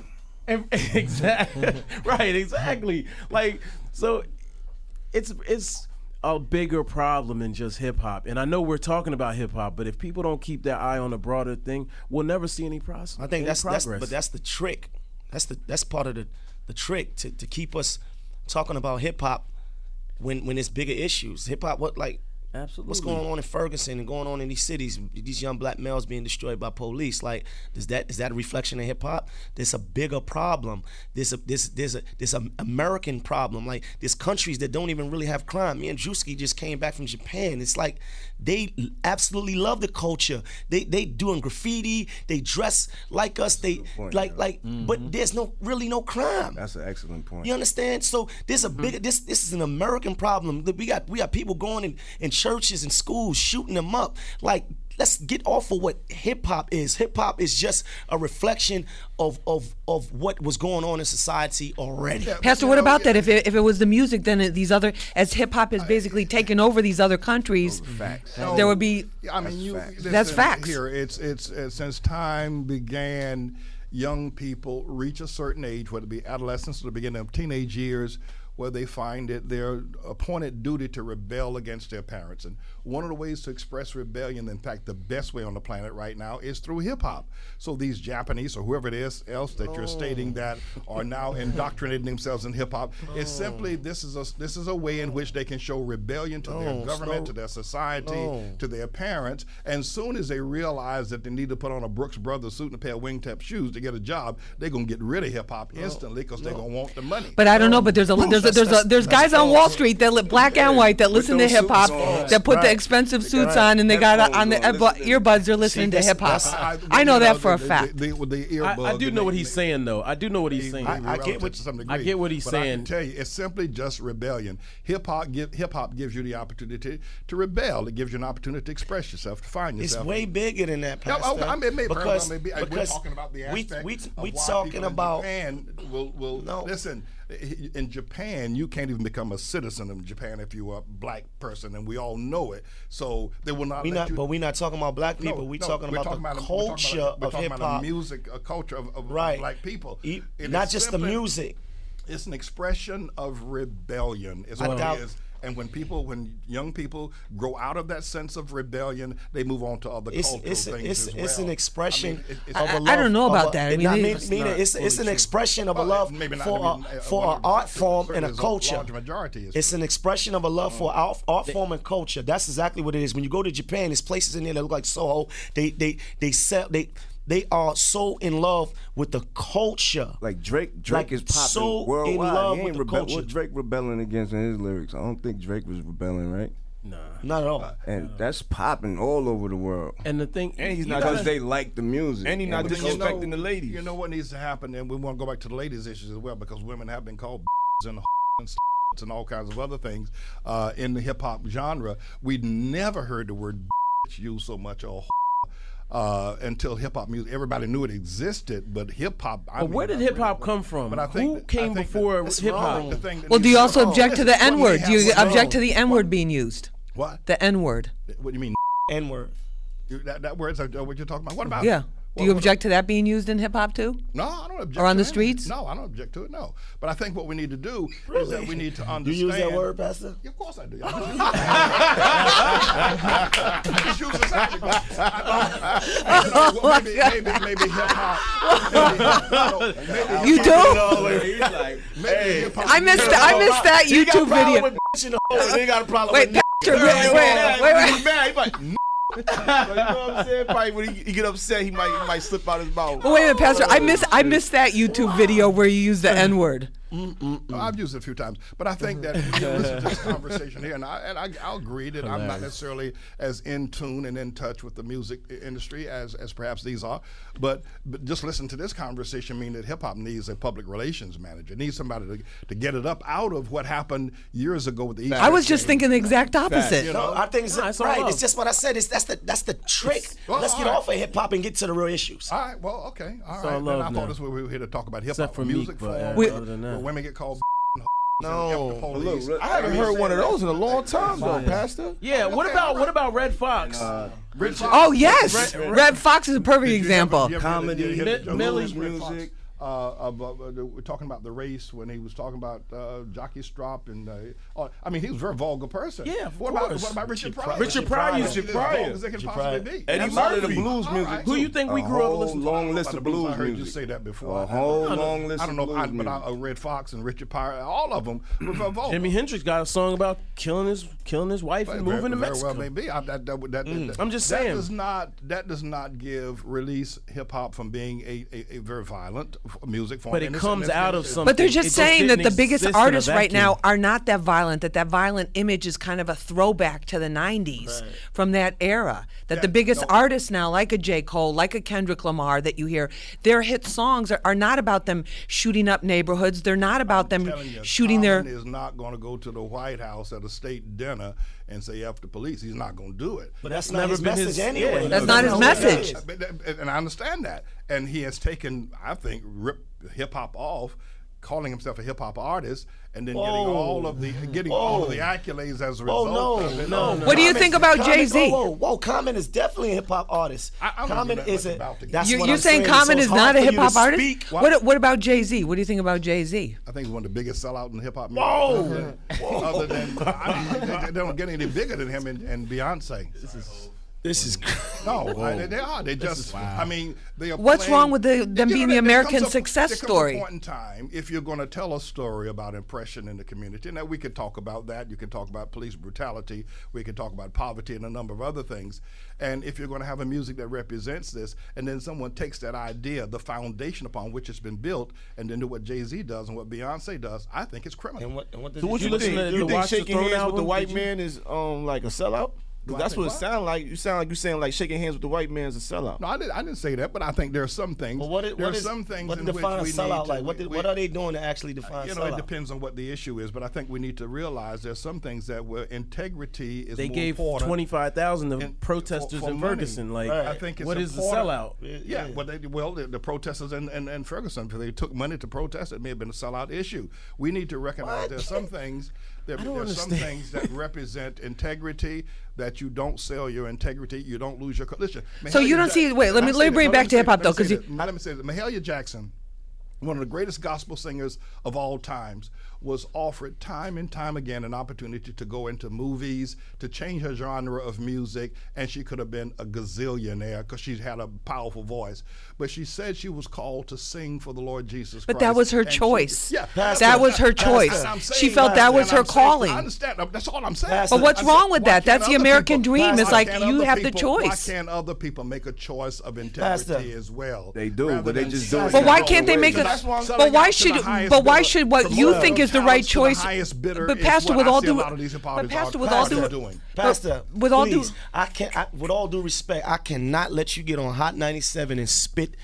Exactly. right, exactly. Like so it's it's a bigger problem than just hip hop. And I know we're talking about hip hop, but if people don't keep their eye on the broader thing, we'll never see any progress. I think that's that's progress. but that's the trick. That's the that's part of the the trick to, to keep us talking about hip hop when when it's bigger issues. Hip hop what like Absolutely. What's going on in Ferguson and going on in these cities? These young black males being destroyed by police. Like, is that is that a reflection of hip hop? There's a bigger problem. There's a there's there's a there's an American problem. Like, there's countries that don't even really have crime. Me and Drewski just came back from Japan. It's like they absolutely love the culture. They they doing graffiti. They dress like us. They point, like yeah. like, but mm-hmm. there's no really no crime. That's an excellent point. You understand? So there's a mm-hmm. bigger this this is an American problem. We got we got people going and in churches and schools shooting them up. Like let's get off of what hip hop is. Hip hop is just a reflection of of of what was going on in society already. Pastor, what about that? If it, if it was the music, then these other, as hip hop has basically taken over these other countries, Facts. there would be. Yeah, I mean, you. facts. listen, That's facts. Here, it's it's uh, since time began, young people reach a certain age, whether it be adolescence or the beginning of teenage years, where they find it their appointed duty to rebel against their parents. And one of the ways to express rebellion, in fact, the best way on the planet right now, is through hip hop. So these Japanese or whoever it is else that you're stating that oh. are now indoctrinating themselves in hip hop, it's oh. simply this is a this is a way in which they can show rebellion to their oh, government, slow- to their society, No. to their parents. And soon as they realize that they need to put on a Brooks Brothers suit and a pair of wingtip shoes to get a job, they're gonna get rid of hip hop instantly because they're gonna want the money. But I don't know. But there's a there's a, there's a, there's guys on Wall Street that li- black and white that listen to those hip hop, suits on. that put the Right. expensive suits on, and they got on the on, earbu- earbuds. They're listening to that's- hip hop. that's- I know that for a fact. The, the, the I, I do and know they- what he's saying though. I do know what he's saying. I- I get relative what- to some I degree. get what he's but I saying. can tell you, it's simply just rebellion. Hip hop give hip hop gives you the opportunity to rebel. It gives you an opportunity to express yourself, to find yourself. It's yourself. way bigger than that, Yeah, oh, Pastor. okay, I mean, maybe, because maybe we're talking about the we aspect we of we why talking people in about Japan will will No. listen. In Japan, you can't even become a citizen of Japan if you're a black person, and we all know it. So they will not. we not you, but we're not talking about black no, people. we no, talking we're about talking the about a- we're talking culture about, we're of talking hip hop. music, a culture of, of Right. black people. It not just the music. It's an expression of rebellion. Is what doubt- it is. And when people, when young people grow out of that sense of rebellion, they move on to other It's cultural it's things it's as it's an expression I mean, it- it's- of a I- I love. don't know about a- that. I mean, I it- mean, It's it's it's an expression of a love maybe not, for I mean, uh, a for an art form and a culture. large majority is It's true. an expression of a love for mm. art, art form and culture. That's exactly what it is. When you go to Japan, there's places in there that look like Soho. They they they sell they they are so in love with the culture. Like Drake, Drake Like, is popping so in love he with ain't the rebel- culture. What Drake rebelling against in his lyrics? I don't think Drake was rebelling, right? Nah. Not at all. And that's popping all over the world. And the thing, And he's not Because they like the music. And he's not the disrespecting culture. the ladies. You know what needs to happen, and we want to go back to the ladies' issues as well, because women have been called and and and all kinds of other things uh, in the hip hop genre. We'd never heard the word used so much or uh, until hip hop music. Everybody knew it existed, but hip hop. I But mean, where did hip hop come from? But I think Who that- I came think before hip hop? wrong. The thing that Well, do you also wrong. object to the N word? Do you object to the N word being used? What? The N word. What do you mean? N word. You- That, that word's uh, what you're talking about. What about Yeah. Do you object to that being used in hip hop too? No, I don't object. Or on to the any- streets? No, I don't object to it. No, but I think what we need to do is that we need to understand. Do You use that word, Pastor? Yeah, of course I do. I just use it. I just use it sexually. I- I- you know, well, maybe, maybe, maybe hip hop. Maybe, maybe You do? Maybe hip hop. I missed I missed that He got a YouTube video. with in the hole, got a problem Wait, with Pastor, wait, wait, wait, wait. He's mad. He's like, so you know what I'm saying? Probably when he, he get upset, he might he might slip out his mouth. Wait a minute, Pastor. I missed I missed that YouTube video where you use the N word. I've used it a few times, but I think that if you listen to this conversation here, and I and I, I'll agree that I'm not necessarily as in tune and in touch with the music industry as as perhaps these are, but but just listen to this conversation mean that hip hop needs a public relations manager, needs somebody to, to get it up out of what happened years ago with the East I was just thinking the exact opposite. you No. I think it's Nah, it's all right. love. It's just what I said. It's that's the that's the trick. well, Let's get all right. off of hip hop and get to the real issues. All right, well, okay, all all right. Then love I thought this was we were here to talk about hip hop Except for Meek, music but, form, uh, Wait. other than that. Women get called No, F look, I haven't heard one of those in a long time though, Pastor. Yeah, what about what about Redd Foxx? Redd Foxx. Oh yes, Redd Foxx is a perfect example. ever- you ever hear the- Comedy, you hear the- Mi- Millie. Redd Foxx, music. Uh, about, uh, we're talking about the race when he was talking about uh, Jockey Strop and uh, oh, I mean he was a very vulgar person. Yeah, of what About, what about Richard Pryor? Richard Pryor Richard used to- as Pryor. vulgar as they can Richard possibly Pryor. be. Eddie And Murphy. Murphy. blues All music, right. Who you think we grew up whole listening to? long list of blues, blues I heard you say that before. A whole long list I don't of know, blues I, but I, music. uh, Redd Foxx and Richard Pryor, all of them were very vulgar. Jimi Hendrix got a song about killing his killing his wife and Very- moving to Mexico. well may be. I, that, that, that, mm. that- I'm just saying that saying. Does not, that does not give release hip hop from being a, a, a very violent music form. But it And comes and out of it's- some- But they're It just just saying that the biggest exist in a artists right now are not that violent. That that violent image is kind of a throwback to the '90s from that era. That Yeah, the biggest no. artists now, like a J. Cole, like a Kendrick Lamar, that you hear, their hit songs are, are not about them shooting up neighborhoods. They're not about them you, shooting their. Common is not going to go to the White House at a state dinner and say after the police. He's not going to do it. But that's never not his been message his- anyway. yeah, That's not his message. And I understand that. And he has taken, I think, hip hop off, calling himself a hip hop artist, and then getting all of the getting all of the accolades as a Oh result. no, of it. no, no. What do you think about Jay-Z? Whoa, whoa, whoa, Common is definitely a hip hop artist. I- I don't Common know that is much a. about the. That's You're, what you're I'm saying So Common it's is not a hip hop artist. speak. What What about Jay Z? What do you think about Jay Z? I think he's one of the biggest sellouts in hip hop. Whoa. Other than I mean, they, they don't get any bigger than him and, and Beyonce. This is. This is no, I, they are. They just. I mean, they are. What's playing- wrong with the- them being know, the American comes success there comes story? A point in time, if you're going to tell a story about oppression in the community, and we could talk about that. You can talk about police brutality. We can talk about poverty and a number of other things. And if you're going to have a music that represents this, and then someone takes that idea, the foundation upon which it's been built, and then do what Jay Z does and what Beyonce does, I think it's criminal. And what, and what does So what he you listen think? to You the think shaking Throne hands with the white you- man is um like a sellout? 'Cause that's think what it what? sound like. You sound like you're saying like shaking hands with the white man is a sellout. No, I didn't, I didn't say that, but I think there are some things. But what is, there what are is some things what in define which a we need sellout to, like? What, we- what are they doing to actually define you know, sellout? it depends on what the issue is, but I think we need to realize there's some things that where integrity is They more gave important. twenty five thousand to in- protesters for- for in money. Ferguson. Like, Right. I think it's what is the important. sellout? Yeah, well, they, well, the, the protesters in, in, in Ferguson, if they took money to protest, it may have been a sellout issue. We need to recognize there's some things. There, I don't there's some things that represent integrity that you don't sell your integrity. You don't lose your. Listen. So you don't Ja- see- wait, let me- let me bring it back to hip hop, though, let me 'cause say you- Let me say this. Mahalia Jackson one of the greatest gospel singers of all times, was offered time and time again an opportunity to go into movies, to change her genre of music, and she could have been a gazillionaire because she had a powerful voice. But she said she was called to sing for the Lord Jesus But Christ. that was her and she- choice. yeah, That was her choice. And I'm She felt that was her I'm saying- calling. I understand. That's all I'm saying. Pastor, But what's I'm wrong saying, with that? That's the American people- dream. why It's like you other have the people- Why choice. can't other people make a choice of Pastor. integrity as well? They do, but they just do it But why can't they make a? That's why But why should? But why should what you Promote think those is the right talents to the choice? highest bidder But Pastor, with I all see due, lot of these hip but Pastor, with all due, doing. Pastor, with all due, please, I can't. I, with all due respect, I cannot let you get on Hot 97 and spit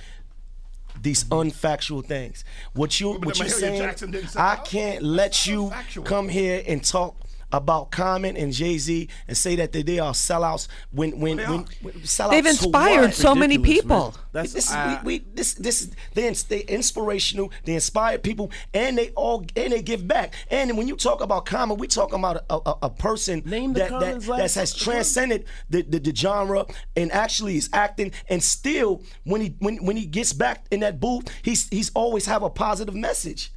these unfactual things. What you But what you Mahalia saying? Say I can't let you Factual. come here and talk about Common and Jay Z and say that they, they are sellouts when when, when, when sellouts They've inspired what? so many people. man. That's this, I- we, we, this, this, they, ins- they inspirational. They inspire people, and they all and they give back. And when you talk about Common, we talking about a, a, a person Name that that, that has transcended the, the, the genre and actually is acting. And still, when he when when he gets back in that booth, he's he's always have a positive message.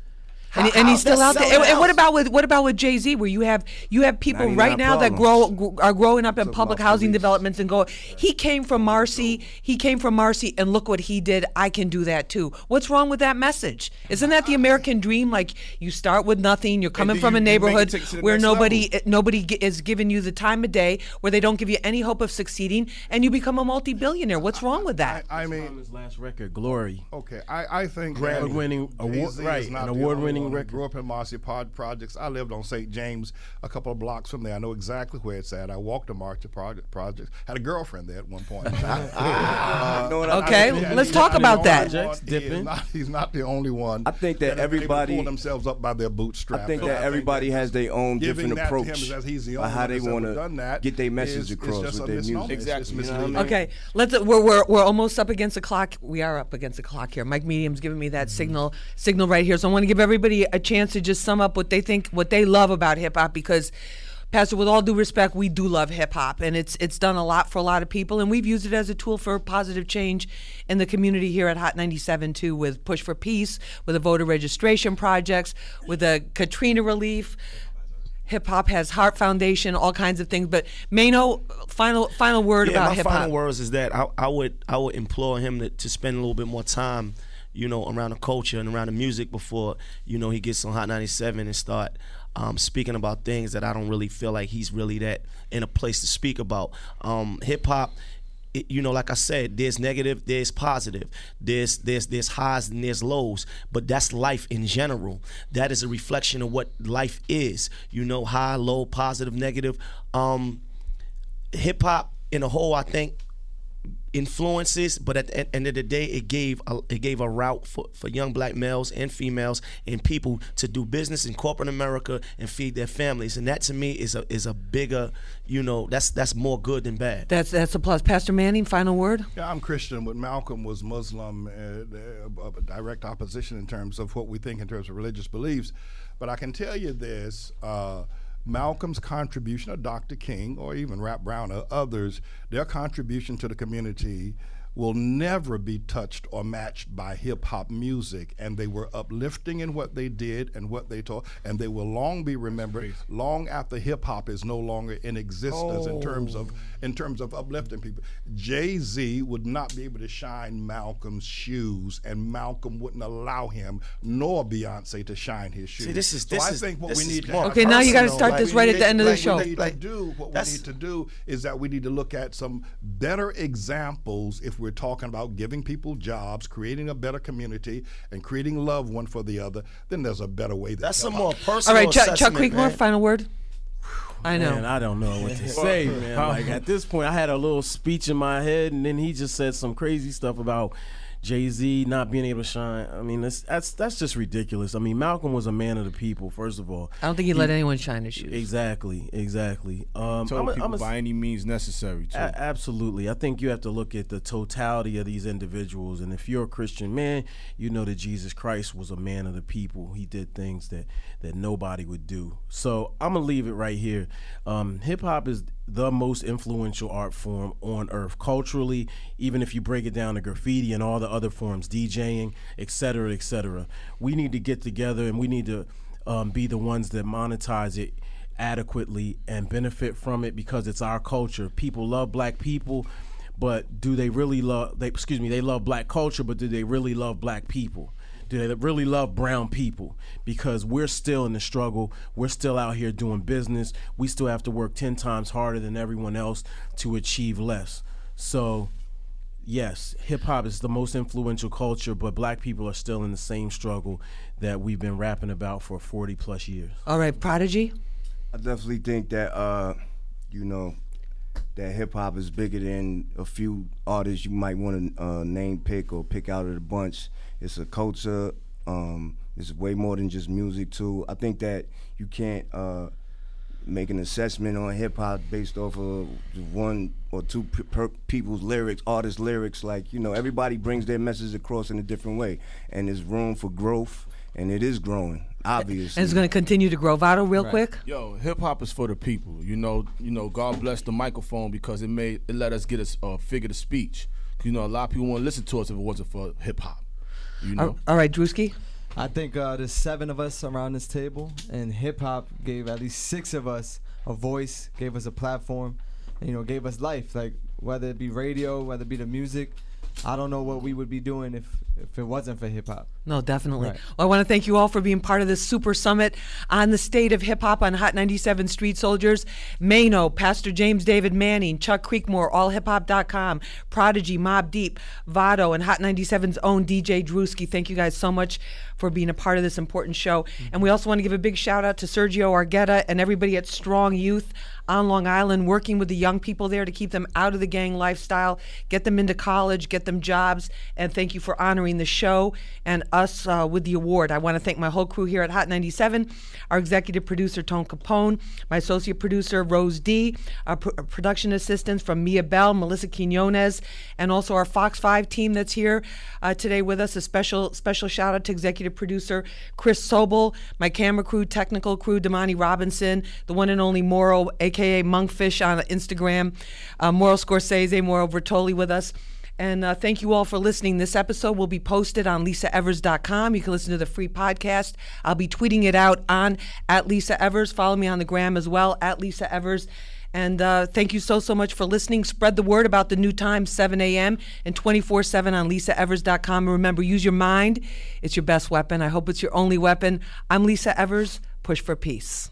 And, How- and he's still that out there. And, and what about with what about with Jay Z, where you have you have people right 99 now that grow problems. are growing up in Talking public housing police. developments and go. He came from Marcy. He came from Marcy, and look what he did. I can do that too. What's wrong with that message? Isn't that the American dream? Like you start with nothing. You're coming from a you- you make it neighborhood take it to the where nobody level. Eh, nobody gi- is giving you the time of day, where they don't give you any hope of succeeding, and you become a multi-billionaire. What's wrong with that? I mean, Common's last record, Glory. Okay, I, I think Grammy winning award- right, an the only award-winning record. Grew up in Marcy Pod projects. I lived on St. James, a couple of blocks from there. I know exactly where it's at. I walked to Marcy project, projects. Had a girlfriend there at one point. Uh, You know I- Okay, I think- let's he's talk not about only that. Projects, He is dipping. not- he's not the only one. I think that have been able to everybody- pull themselves up by their bootstraps. I think And that think everybody that has their own different that to him approach is that he's the on only how they want to get their message is- is across with their music. Exactly, you know misleading. what I mean? Okay, let's. We're, we're we're almost up against the clock. We are up against the clock here. Mike Medium's giving me that Mm-hmm. signal signal right here. So I want to give everybody a chance to just sum up what they think, what they love about hip hop, because. Pastor, with all due respect, we do love hip hop, and it's it's done a lot for a lot of people, and we've used it as a tool for positive change in the community here at Hot 97 too, with Push for Peace, with the voter registration projects, with the Katrina relief. Hip hop has Heart Foundation, all kinds of things. But Maino, final final word yeah, about my hip hop. final words is that I, I would I would implore him to, to spend a little bit more time, you know, around the culture and around the music before you know he gets on Hot 97 and start um, speaking about things that I don't really feel like he's really that in a place to speak about. Um, hip hop. You know, like I said, there's negative, there's positive, there's there's there's highs and there's lows, but that's life in general. That is a reflection of what life is. You know, high, low, positive, negative. Um, hip hop in a whole, I think, influences, but at the end of the day, it gave a, it gave a route for, for young black males and females and people to do business in corporate America and feed their families, and that to me is a is a bigger, you know, that's that's more good than bad. That's that's a plus. Pastor Manning, final word. Yeah, I'm Christian, but Malcolm was Muslim, uh, uh, direct opposition in terms of what we think in terms of religious beliefs. But I can tell you this. Uh, Malcolm's contribution, or Dr. King, or even Rap Brown, or others, their contribution to the community will never be touched or matched by hip hop music. And they were uplifting in what they did and what they taught, and they will long be remembered long after hip hop is no longer in existence in terms of oh. in terms of uplifting people. Jay Z would not be able to shine Malcolm's shoes, and Malcolm wouldn't allow him nor Beyonce to shine his shoes. this is- so this I is- think what this we is need to more Okay, now you gotta start like, this right at the end of the show. What we need Like, to do, what we need to do is that we need to look at some better examples if we're talking about giving people jobs, creating a better community, and creating love one for the other. Then there's a better way. than That's hip some more personal. All right, Chuck, Chuck assessment, Creekmur, final word. I know. Man, I don't know what to say, man. Like at this point, I had a little speech in my head, and then he just said some crazy stuff about Jay Z not being able to shine. I mean, that's that's that's just ridiculous. I mean, Malcolm was a man of the people. First of all, I don't think he let anyone shine his shoes. exactly, exactly. Um, Told I'm a- people I'm a- by any means necessary. Too. A- absolutely. I think you have to look at the totality of these individuals. And if you're a Christian man, you know that Jesus Christ was a man of the people. He did things that, that nobody would do. So I'm going to leave it right here. Um, Hip hop is the most influential art form on earth culturally, even if you break it down to graffiti and all the other forms, DJing, etc cetera, et cetera. We need to get together and we need to um, be the ones that monetize it adequately and benefit from it because it's our culture. People love black people, but do they really love they excuse me, they love black culture, but do they really love black people? Do they really love brown people? Because we're still in the struggle. We're still out here doing business. We still have to work 10 times harder than everyone else to achieve less. So, yes, hip hop is the most influential culture, but black people are still in the same struggle that we've been rapping about for 40 plus years. All right, Prodigy. I definitely think that uh, you know that hip hop is bigger than a few artists you might want to uh, name pick or pick out of the bunch. It's a culture. Um, it's way more than just music too. I think that you can't uh, make an assessment on hip hop based off of one or two per- people's lyrics, artists' lyrics. Like you know, everybody brings their message across in a different way, and there's room for growth, and it is growing, obviously. And it's going to continue to grow. Vado, real Right. quick. Yo, hip hop is for the people. You know, you know. God bless the microphone because it made it let us get a uh, figure of speech. You know, a lot of people wouldn't listen to us if it wasn't for hip hop. You know. All- all right, Drewski. I think uh, there's seven of us around this table, and hip hop gave at least six of us a voice, gave us a platform, and, you know, gave us life. Like whether it be radio, whether it be the music, I don't know what we would be doing if if it wasn't for hip hop. No, definitely. Right. Well, I want to thank you all for being part of this super summit on the state of hip hop on Hot 97 Street Soldiers. Maino, Pastor James David Manning, Chuck Creekmur, allhiphop.com, Prodigy, Mobb Deep, Vado, and Hot 97's own DJ Drewski. Thank you guys so much for being a part of this important show. Mm-hmm. And we also want to give a big shout out to Sergio Argueta and everybody at Strong Youth on Long Island, working with the young people there to keep them out of the gang lifestyle, get them into college, get them jobs. And thank you for honoring the show and us uh, with the award. I want to thank my whole crew here at Hot 97, our executive producer, Tone Capone, my associate producer, Rose D, our pr- production assistants from Mia Bell, Melissa Quinones, and also our Fox 5 team that's here uh, today with us. A special special shout out to executive producer Chris Sobel, my camera crew, technical crew, Damani Robinson, the one and only Moro, aka Monkfish on Instagram, uh, Moro Scorsese, Moro Bertoli with us. And uh, thank you all for listening. This episode will be posted on lisaevers.com. You can listen to the free podcast. I'll be tweeting it out on at Lisa Evers. Follow me on the gram as well, at Lisa Evers. And uh, thank you so, so much for listening. Spread the word about the new time, 7 a.m. and 24 7 on lisaevers.com. And remember, use your mind. It's your best weapon. I hope it's your only weapon. I'm Lisa Evers. Push for peace.